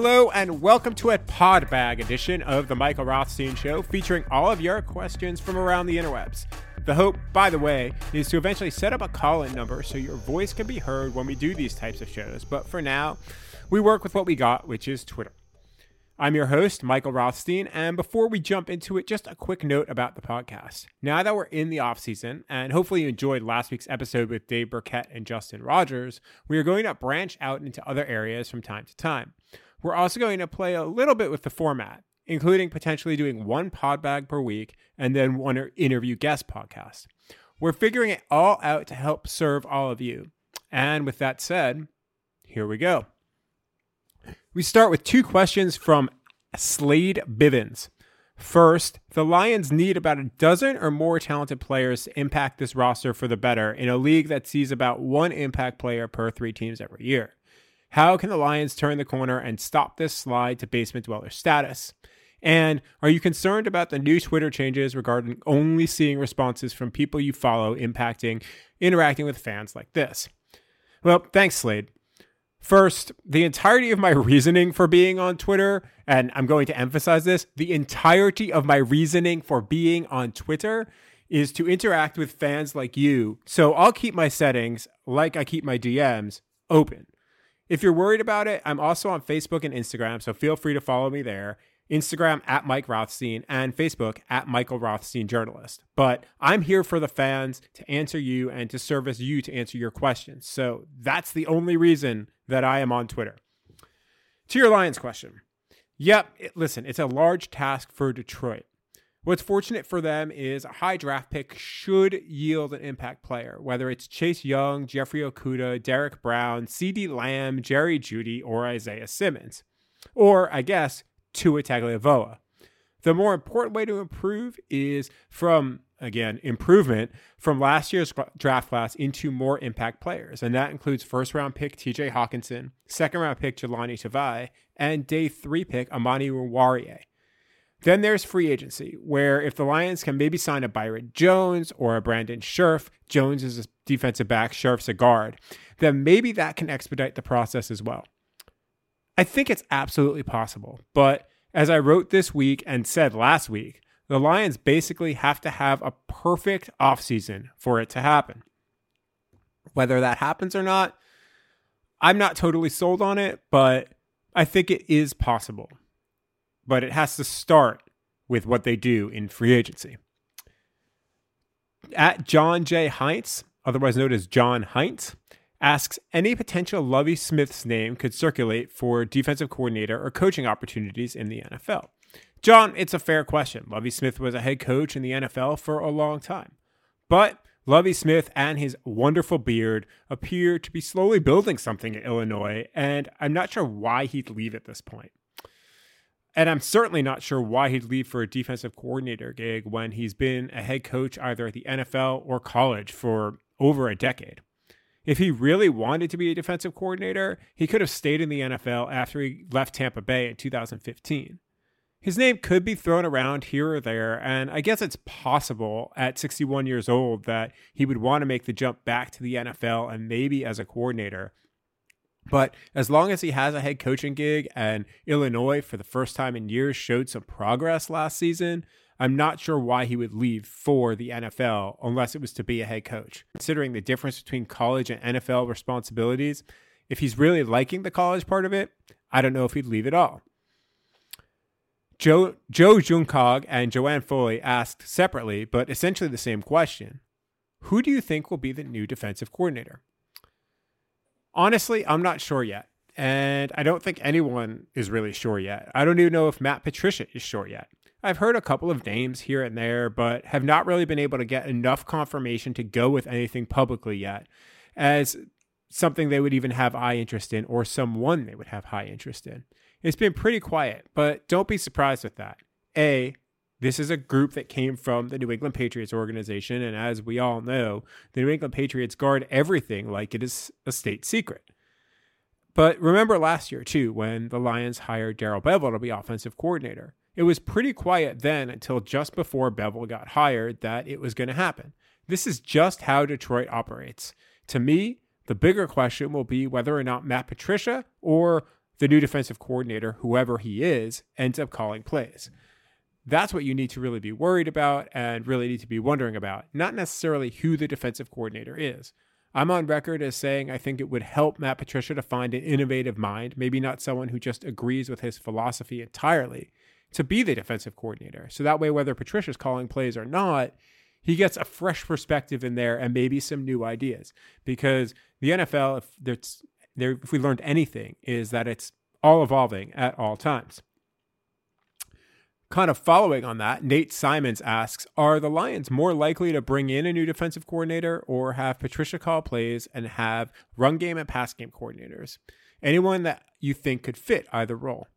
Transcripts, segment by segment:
Hello and welcome to a pod bag edition of the Michael Rothstein Show, featuring all of your questions from around the interwebs. The hope, by the way, is to eventually set up a call in number so your voice can be heard when we do these types of shows. But for now, we work with what we got, which is Twitter. I'm your host, Michael Rothstein, and before we jump into it, just a quick note about the podcast. Now that we're in the off season, and hopefully you enjoyed last week's episode with Dave Birkett and Justin Rogers, we are going to branch out into other areas from time to time. We're also going to play a little bit with the format, including potentially doing one pod bag per week and then one er, interview guest podcast. We're figuring it all out to help serve all of you. And with that said, here we go. We start with two questions from Slade Bivens. First, the Lions need about a dozen or more talented players to impact this roster for the better in a league that sees about one impact player per three teams every year. How can the Lions turn the corner and stop this slide to basement dweller status? And are you concerned about the new Twitter changes regarding only seeing responses from people you follow impacting interacting with fans like this? Well, thanks, Slade. First, the entirety of my reasoning for being on Twitter, and I'm going to emphasize this the entirety of my reasoning for being on Twitter is to interact with fans like you. So I'll keep my settings, like I keep my DMs, open. If you're worried about it, I'm also on Facebook and Instagram, so feel free to follow me there. Instagram at Mike Rothstein and Facebook at Michael Rothstein Journalist. But I'm here for the fans to answer you and to service you to answer your questions. So that's the only reason that I am on Twitter. To your Lions question. Yep, it, listen, it's a large task for Detroit. What's fortunate for them is a high draft pick should yield an impact player, whether it's Chase Young, Jeffrey Okudah, Derrick Brown, CeeDee Lamb, Jerry Jeudy, or Isaiah Simmons. Or, I guess, Tua Tagovailoa. The more important way to improve is from again, improvement from last year's draft class into more impact players. And that includes first round pick TJ Hockenson, second round pick Jahlani Tavai, and day three pick Amani Oruwariye. Then there's free agency, where if the Lions can maybe sign a Byron Jones or a Brandon Scherff, Jones is a defensive back, Scherff's a guard, then maybe that can expedite the process as well. I think it's absolutely possible, but as I wrote this week and said last week, the Lions basically have to have a perfect offseason for it to happen. Whether that happens or not, I'm not totally sold on it, but I think it is possible. But it has to start with what they do in free agency. At John J. Heinz, otherwise known as John Heinz, asks any potential Lovie Smith's name could circulate for defensive coordinator or coaching opportunities in the NFL. John, it's a fair question. Lovie Smith was a head coach in the NFL for a long time. But Lovie Smith and his wonderful beard appear to be slowly building something in Illinois, and I'm not sure why he'd leave at this point. And I'm certainly not sure why he'd leave for a defensive coordinator gig when he's been a head coach either at the NFL or college for over a decade. If he really wanted to be a defensive coordinator, he could have stayed in the NFL after he left Tampa Bay in 2015. His name could be thrown around here or there, and I guess it's possible at 61 years old that he would want to make the jump back to the NFL and maybe as a coordinator. But as long as he has a head coaching gig and Illinois, for the first time in years, showed some progress last season, I'm not sure why he would leave for the NFL unless it was to be a head coach. Considering the difference between college and NFL responsibilities, if he's really liking the college part of it, I don't know if he'd leave at all. Joe, Joe Junkog and Joanne Foley asked separately, but essentially the same question Who do you think will be the new defensive coordinator? Honestly, I'm not sure yet. And I don't think anyone is really sure yet. I don't even know if Matt Patricia is sure yet. I've heard a couple of names here and there, but have not really been able to get enough confirmation to go with anything publicly yet as something they would even have high interest in or someone they would have high interest in. It's been pretty quiet, but don't be surprised with that. A, this is a group that came from the New England Patriots organization, and as we all know, the New England Patriots guard everything like it is a state secret. But remember last year, too, when the Lions hired Darrell Bevell to be offensive coordinator. It was pretty quiet then until just before Bevell got hired that it was going to happen. This is just how Detroit operates. To me, the bigger question will be whether or not Matt Patricia or the new defensive coordinator, whoever he is, ends up calling plays. That's what you need to really be worried about and really need to be wondering about, not necessarily who the defensive coordinator is. I'm on record as saying I think it would help Matt Patricia to find an innovative mind, maybe not someone who just agrees with his philosophy entirely, to be the defensive coordinator. So that way, whether Patricia's calling plays or not, he gets a fresh perspective in there and maybe some new ideas. Because the NFL, if if we learned anything, is that it's all evolving at all times. Kind of following on that, Nate Simons asks Are the Lions more likely to bring in a new defensive coordinator or have Patricia call plays and have run game and pass game coordinators? Anyone that you think could fit either role?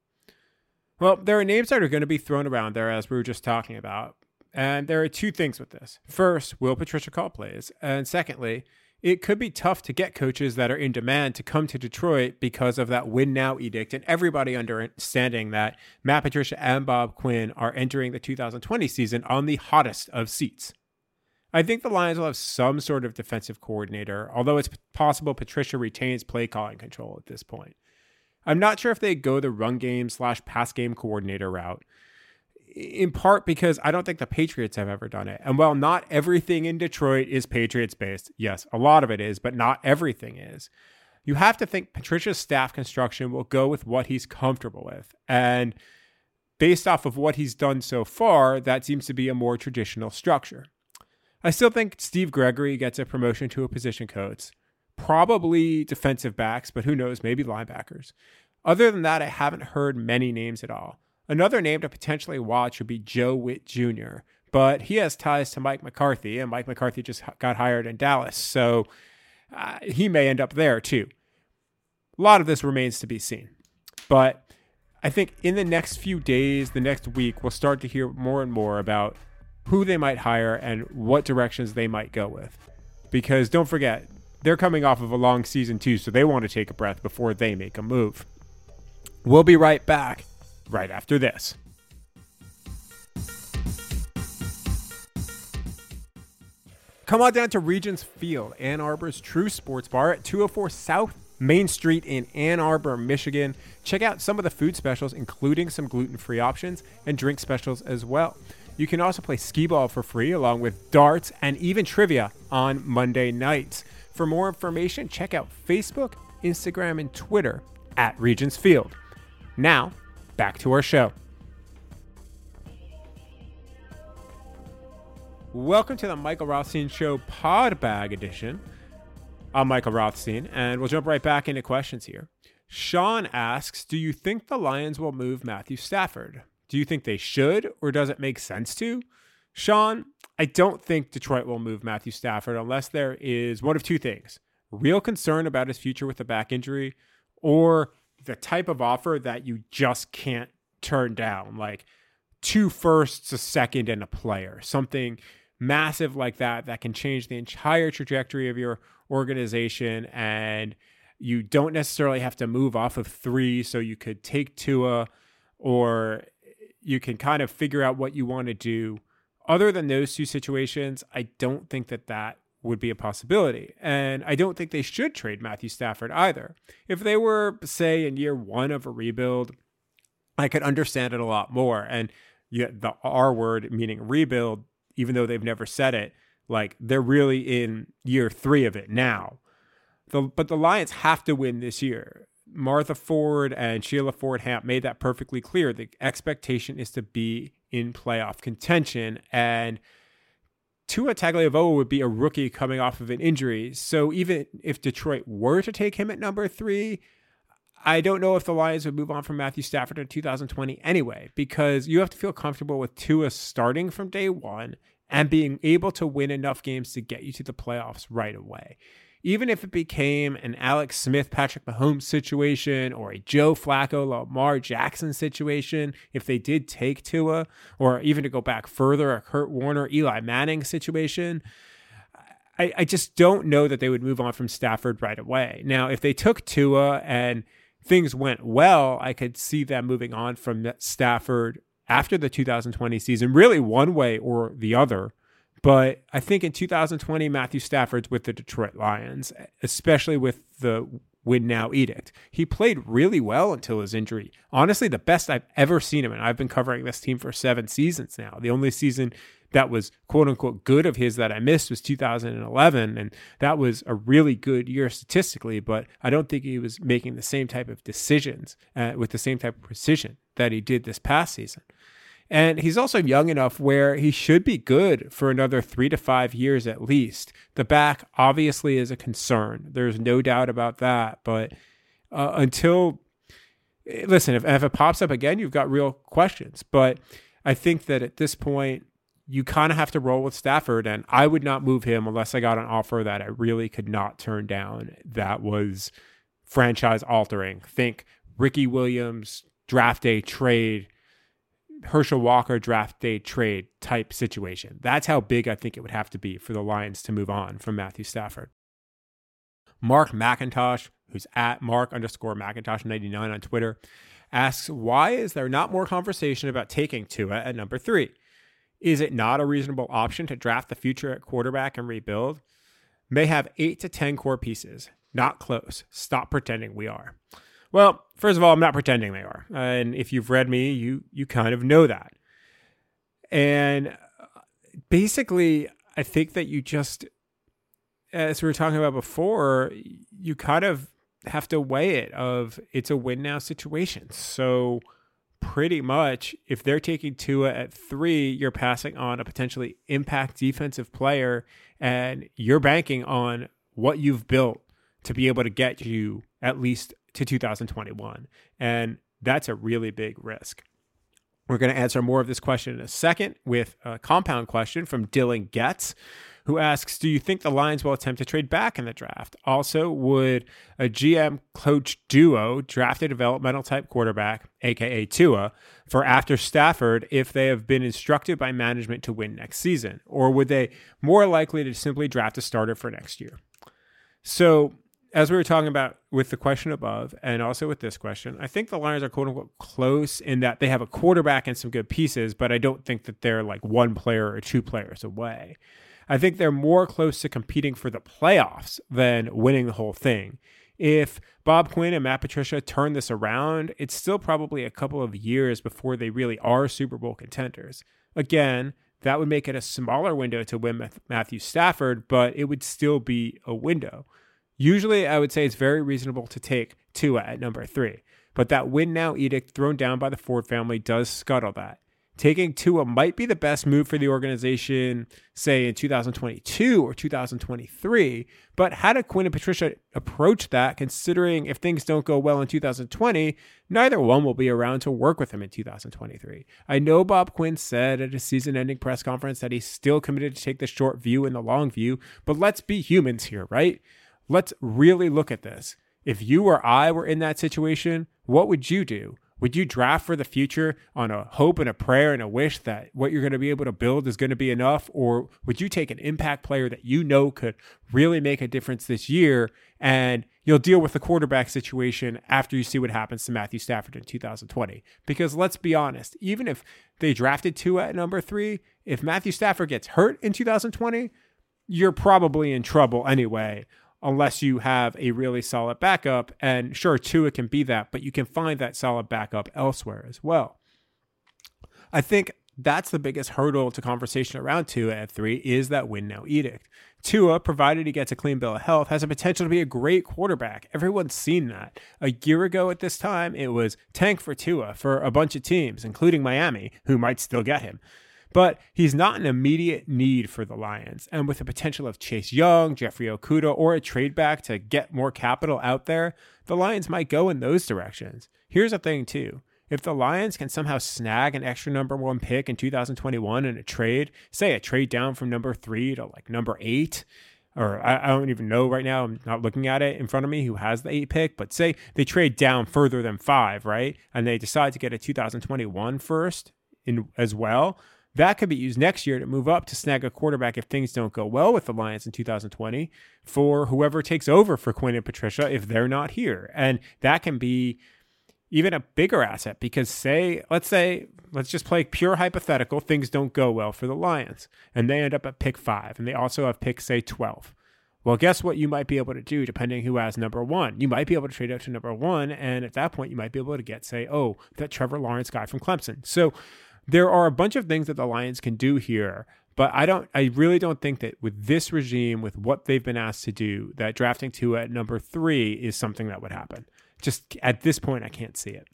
Well, there are names that are going to be thrown around there, as we were just talking about. And there are two things with this. First, will Patricia call plays? And secondly, it could be tough to get coaches that are in demand to come to Detroit because of that win now edict and everybody understanding that Matt Patricia and Bob Quinn are entering the 2020 season on the hottest of seats. I think the Lions will have some sort of defensive coordinator, although it's possible Patricia retains play calling control at this point. I'm not sure if they go the run game slash pass game coordinator route, in part because I don't think the Patriots have ever done it. And while not everything in Detroit is Patriots based, yes, a lot of it is, but not everything is. You have to think Patricia's staff construction will go with what he's comfortable with. And based off of what he's done so far, that seems to be a more traditional structure. I still think Steve Gregory gets a promotion to a position coach probably defensive backs, but who knows, maybe linebackers. Other than that, I haven't heard many names at all. Another name to potentially watch would be Joe Whitt Jr., but he has ties to Mike McCarthy, and Mike McCarthy just got hired in Dallas, so uh, he may end up there too. A lot of this remains to be seen, but I think in the next few days, the next week, we'll start to hear more and more about who they might hire and what directions they might go with. Because don't forget, they're coming off of a long season too, so they want to take a breath before they make a move. We'll be right back right after this. Come on down to Regents Field, Ann Arbor's true sports bar at 204 South Main Street in Ann Arbor, Michigan. Check out some of the food specials, including some gluten free options and drink specials as well. You can also play skee ball for free, along with darts and even trivia on Monday nights. For more information, check out Facebook, Instagram, and Twitter at Regents Field. Now, back to our show. Welcome to the Michael Rothstein Show Pod Bag Edition. I'm Michael Rothstein, and we'll jump right back into questions here. Sean asks Do you think the Lions will move Matthew Stafford? Do you think they should, or does it make sense to? Sean, I don't think Detroit will move Matthew Stafford unless there is one of two things real concern about his future with a back injury, or the type of offer that you just can't turn down, like two firsts, a second, and a player. Something massive like that that can change the entire trajectory of your organization and you don't necessarily have to move off of three so you could take Tua or you can kind of figure out what you want to do other than those two situations, I don't think that that would be a possibility. And I don't think they should trade Matthew Stafford either. If they were, say, in year one of a rebuild, I could understand it a lot more. And yet the R word, meaning rebuild, even though they've never said it, like they're really in year three of it now. The, but the Lions have to win this year. Martha Ford and Sheila Ford Hamp made that perfectly clear. The expectation is to be in playoff contention. And Tua Tagovailoa would be a rookie coming off of an injury. So even if Detroit were to take him at number three, I don't know if the Lions would move on from Matthew Stafford in 2020 anyway, because you have to feel comfortable with Tua starting from day one and being able to win enough games to get you to the playoffs right away even if it became an Alex Smith, Patrick Mahomes situation or a Joe Flacco, Lamar Jackson situation, if they did take Tua, or even to go back further, a Kurt Warner, Eli Manning situation, I, I just don't know that they would move on from Stafford right away. Now, if they took Tua and things went well, I could see them moving on from Stafford after the 2020 season, really one way or the other. But I think in 2020, Matthew Stafford's with the Detroit Lions, especially with the win now edict. He played really well until his injury. Honestly, the best I've ever seen him. And I've been covering this team for seven seasons now. The only season that was quote unquote good of his that I missed was 2011. And that was a really good year statistically, but I don't think he was making the same type of decisions uh, with the same type of precision that he did this past season. And he's also young enough where he should be good for another three to five years at least. The back obviously is a concern. There's no doubt about that. But uh, until, listen, if, if it pops up again, you've got real questions. But I think that at this point, you kind of have to roll with Stafford. And I would not move him unless I got an offer that I really could not turn down that was franchise altering. Think Ricky Williams, draft day trade Herschel Walker draft day trade type situation. That's how big I think it would have to be for the Lions to move on from Matthew Stafford. Mark McIntosh, who's at Mark underscore McIntosh99 on Twitter, asks, Why is there not more conversation about taking Tua at number three? Is it not a reasonable option to draft the future at quarterback and rebuild? May have eight to 10 core pieces. Not close. Stop pretending we are. Well, first of all, I'm not pretending they are. and if you've read me, you you kind of know that. And uh, basically, I think that you just as we were talking about before, you kind of have to weigh it of it's a win now situation. So pretty much if they're taking Tua at three, you're passing on a potentially impact defensive player and you're banking on what you've built to be able to get you at least to 2021. And that's a really big risk. We're going to answer more of this question in a second with a compound question from Dylan Getz, who asks Do you think the Lions will attempt to trade back in the draft? Also, would a GM coach duo draft a developmental type quarterback, aka Tua, for after Stafford if they have been instructed by management to win next season? Or would they more likely to simply draft a starter for next year? So, as we were talking about with the question above and also with this question, I think the Lions are quote unquote close in that they have a quarterback and some good pieces, but I don't think that they're like one player or two players away. I think they're more close to competing for the playoffs than winning the whole thing. If Bob Quinn and Matt Patricia turn this around, it's still probably a couple of years before they really are Super Bowl contenders. Again, that would make it a smaller window to win Matthew Stafford, but it would still be a window. Usually, I would say it's very reasonable to take Tua at number three, but that win now edict thrown down by the Ford family does scuttle that. Taking Tua might be the best move for the organization, say in 2022 or 2023. But how did Quinn and Patricia approach that, considering if things don't go well in 2020, neither one will be around to work with him in 2023? I know Bob Quinn said at a season ending press conference that he's still committed to take the short view and the long view, but let's be humans here, right? Let's really look at this. If you or I were in that situation, what would you do? Would you draft for the future on a hope and a prayer and a wish that what you're going to be able to build is going to be enough? Or would you take an impact player that you know could really make a difference this year and you'll deal with the quarterback situation after you see what happens to Matthew Stafford in 2020? Because let's be honest, even if they drafted Tua at number three, if Matthew Stafford gets hurt in 2020, you're probably in trouble anyway unless you have a really solid backup. And sure, Tua can be that, but you can find that solid backup elsewhere as well. I think that's the biggest hurdle to conversation around Tua at three is that win now edict. Tua, provided he gets a clean bill of health, has the potential to be a great quarterback. Everyone's seen that. A year ago at this time, it was tank for Tua for a bunch of teams, including Miami, who might still get him. But he's not an immediate need for the Lions. And with the potential of Chase Young, Jeffrey Okudah, or a trade back to get more capital out there, the Lions might go in those directions. Here's the thing, too. If the Lions can somehow snag an extra number one pick in 2021 in a trade, say a trade down from number three to like number eight, or I, I, don't even know right now. I'm not looking at it in front of me who has the eight pick, but say they trade down further than five, right? And they decide to get a 2021 first in as well. That could be used next year to move up to snag a quarterback if things don't go well with the Lions in 2020 for whoever takes over for Quinn and Patricia if they're not here. And that can be even a bigger asset because say let's say let's just play pure hypothetical things don't go well for the Lions and they end up at pick 5 and they also have pick say 12. Well, guess what you might be able to do depending who has number one? You might be able to trade out to number one. And at that point, you might be able to get, say, oh, that Trevor Lawrence guy from Clemson. So there are a bunch of things that the Lions can do here. But I don't I really don't think that with this regime, with what they've been asked to do, that drafting Tua at number three is something that would happen. Just at this point, I can't see it.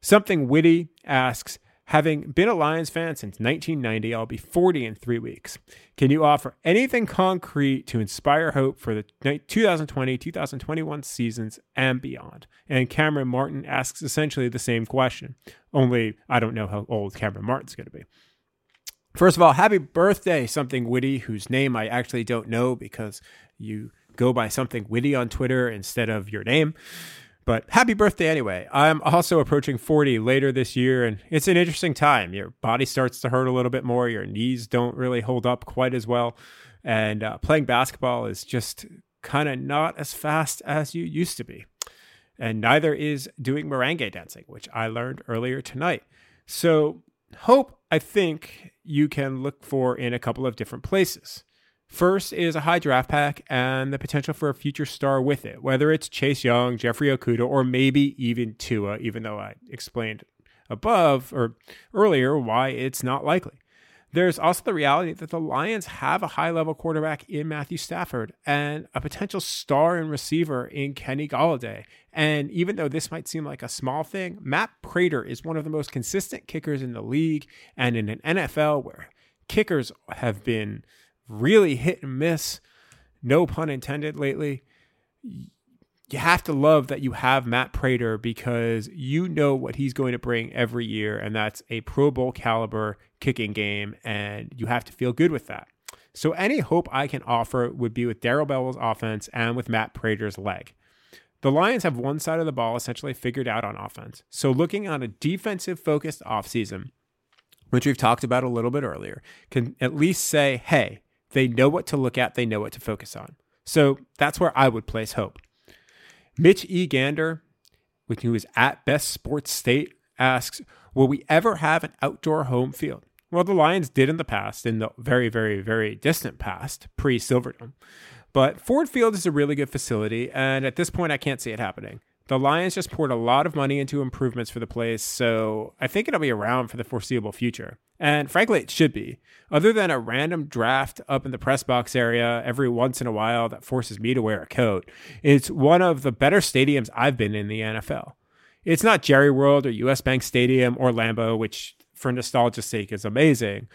Something witty asks, Having been a Lions fan since 1990, I'll be 40 in three weeks. Can you offer anything concrete to inspire hope for the 2020 2021 seasons and beyond? And Cameron Martin asks essentially the same question, only I don't know how old Cameron Martin's going to be. First of all, happy birthday, something witty, whose name I actually don't know because you go by something witty on Twitter instead of your name. But happy birthday anyway. I'm also approaching 40 later this year, and it's an interesting time. Your body starts to hurt a little bit more, your knees don't really hold up quite as well. And uh, playing basketball is just kind of not as fast as you used to be. And neither is doing merengue dancing, which I learned earlier tonight. So, hope I think you can look for in a couple of different places. First is a high draft pack and the potential for a future star with it, whether it's Chase Young, Jeffrey Okudah, or maybe even Tua, even though I explained above or earlier why it's not likely. There's also the reality that the Lions have a high level quarterback in Matthew Stafford and a potential star and receiver in Kenny Golladay. And even though this might seem like a small thing, Matt Prater is one of the most consistent kickers in the league and in an NFL where kickers have been really hit and miss, no pun intended lately. You have to love that you have Matt Prater because you know what he's going to bring every year, and that's a Pro Bowl caliber kicking game, and you have to feel good with that. So, any hope I can offer would be with Darrell Bevell's offense and with Matt Prater's leg. The Lions have one side of the ball essentially figured out on offense. So, looking on a defensive focused offseason, which we've talked about a little bit earlier, can at least say, hey, they know what to look at, they know what to focus on. So that's where I would place hope. Mitch E. Gander, who is at Best Sports State, asks Will we ever have an outdoor home field? Well, the Lions did in the past, in the very, very, very distant past, pre Silverdome. But Ford Field is a really good facility, and at this point, I can't see it happening. The Lions just poured a lot of money into improvements for the place, so I think it'll be around for the foreseeable future. And frankly, it should be. Other than a random draft up in the press box area every once in a while that forces me to wear a coat, it's one of the better stadiums I've been in the NFL. It's not Jerry World or US Bank Stadium or Lambeau, which for nostalgia's sake is amazing,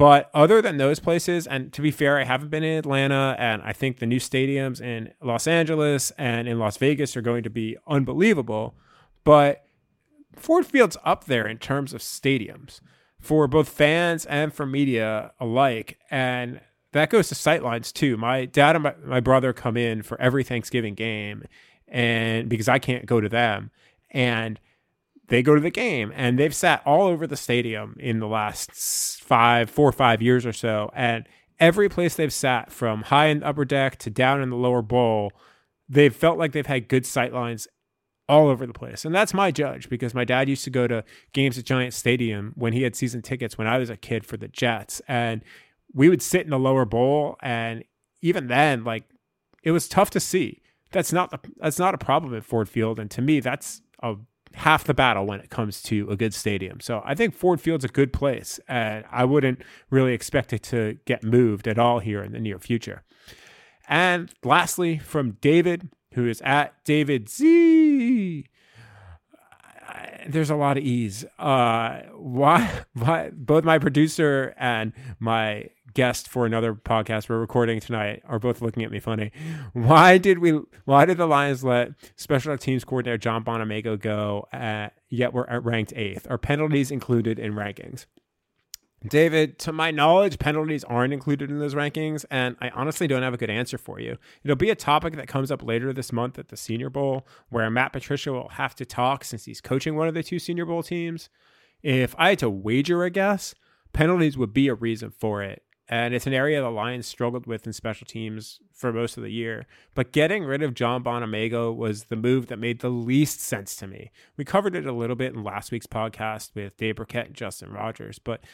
but other than those places, and to be fair, I haven't been in Atlanta, and I think the new stadiums in Los Angeles and in Las Vegas are going to be unbelievable. But Ford Field's up there in terms of stadiums for both fans and for media alike. And that goes to sightlines too. My dad and my, my brother come in for every Thanksgiving game, and because I can't go to them. And they go to the game and they've sat all over the stadium in the last five, four or five years or so. And every place they've sat, from high in the upper deck to down in the lower bowl, they've felt like they've had good sight lines all over the place. And that's my judge because my dad used to go to games at Giant Stadium when he had season tickets when I was a kid for the Jets. And we would sit in the lower bowl and even then, like it was tough to see. That's not that's not a problem at Ford Field. And to me, that's a half the battle when it comes to a good stadium. So I think Ford Field's a good place, and I wouldn't really expect it to get moved at all here in the near future. And lastly, from David, who is at David Z. There's a lot of ease. Uh, why, why? Both my producer and my guest for another podcast we're recording tonight are both looking at me funny. Why did we? Why did the Lions let special teams coordinator John Bonamego go? At, yet we're at ranked eighth. Are penalties included in rankings? David, to my knowledge, penalties aren't included in those rankings, and I honestly don't have a good answer for you. It'll be a topic that comes up later this month at the Senior Bowl, where Matt Patricia will have to talk since he's coaching one of the two Senior Bowl teams. If I had to wager a guess, penalties would be a reason for it. And it's an area the Lions struggled with in special teams for most of the year. But getting rid of John Bonamego was the move that made the least sense to me. We covered it a little bit in last week's podcast with Dave Birkett and Justin Rogers, but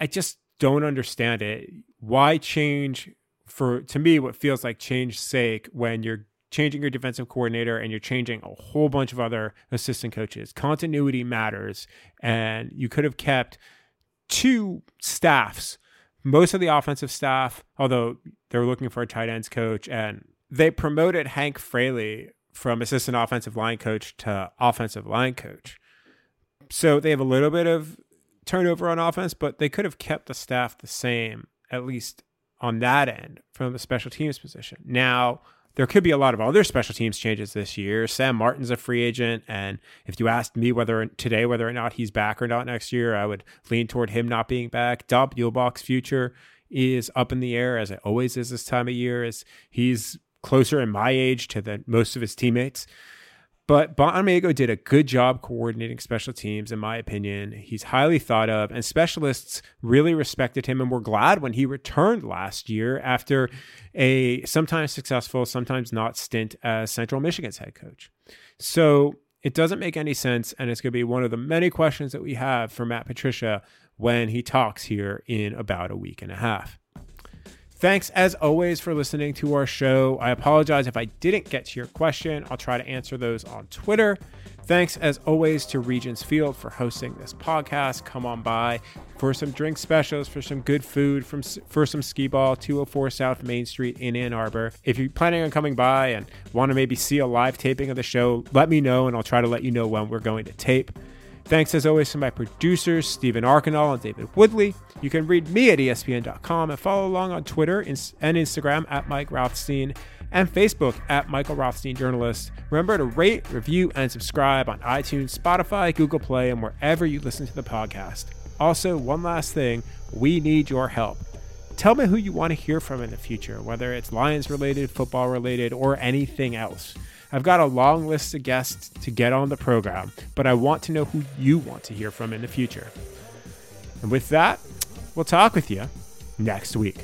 I just don't understand it. Why change for to me what feels like change sake when you're changing your defensive coordinator and you're changing a whole bunch of other assistant coaches. Continuity matters, and you could have kept two staffs, most of the offensive staff, although they're looking for a tight ends coach, and they promoted Hank Fraley from assistant offensive line coach to offensive line coach. So they have a little bit of turnover on offense, but they could have kept the staff the same, at least on that end from the special teams position. Now, there could be a lot of other special teams changes this year. Sam Martin's a free agent, and if you asked me whether today whether or not he's back or not next year, I would lean toward him not being back. Don Muhlbach's future is up in the air, as it always is this time of year, as he's closer in my age to the most of his teammates. But Bonamego did a good job coordinating special teams, in my opinion. He's highly thought of, and specialists really respected him and were glad when he returned last year after a sometimes successful, sometimes not stint as Central Michigan's head coach. So it doesn't make any sense, and it's going to be one of the many questions that we have for Matt Patricia when he talks here in about a week and a half. Thanks as always for listening to our show. I apologize if I didn't get to your question. I'll try to answer those on Twitter. Thanks as always to Regents Field for hosting this podcast. Come on by for some drink specials, for some good food, from for some skee ball, 204 South Main Street in Ann Arbor. If you're planning on coming by and want to maybe see a live taping of the show, let me know and I'll try to let you know when we're going to tape. Thanks as always to my producers, Stephen Arkinall and David Woodley. You can read me at ESPN.com and follow along on Twitter and Instagram at Mike Rothstein and Facebook at Michael Rothstein Journalist. Remember to rate, review, and subscribe on iTunes, Spotify, Google Play, and wherever you listen to the podcast. Also, one last thing we need your help. Tell me who you want to hear from in the future, whether it's Lions related, football related, or anything else. I've got a long list of guests to get on the program, but I want to know who you want to hear from in the future. And with that, we'll talk with you next week.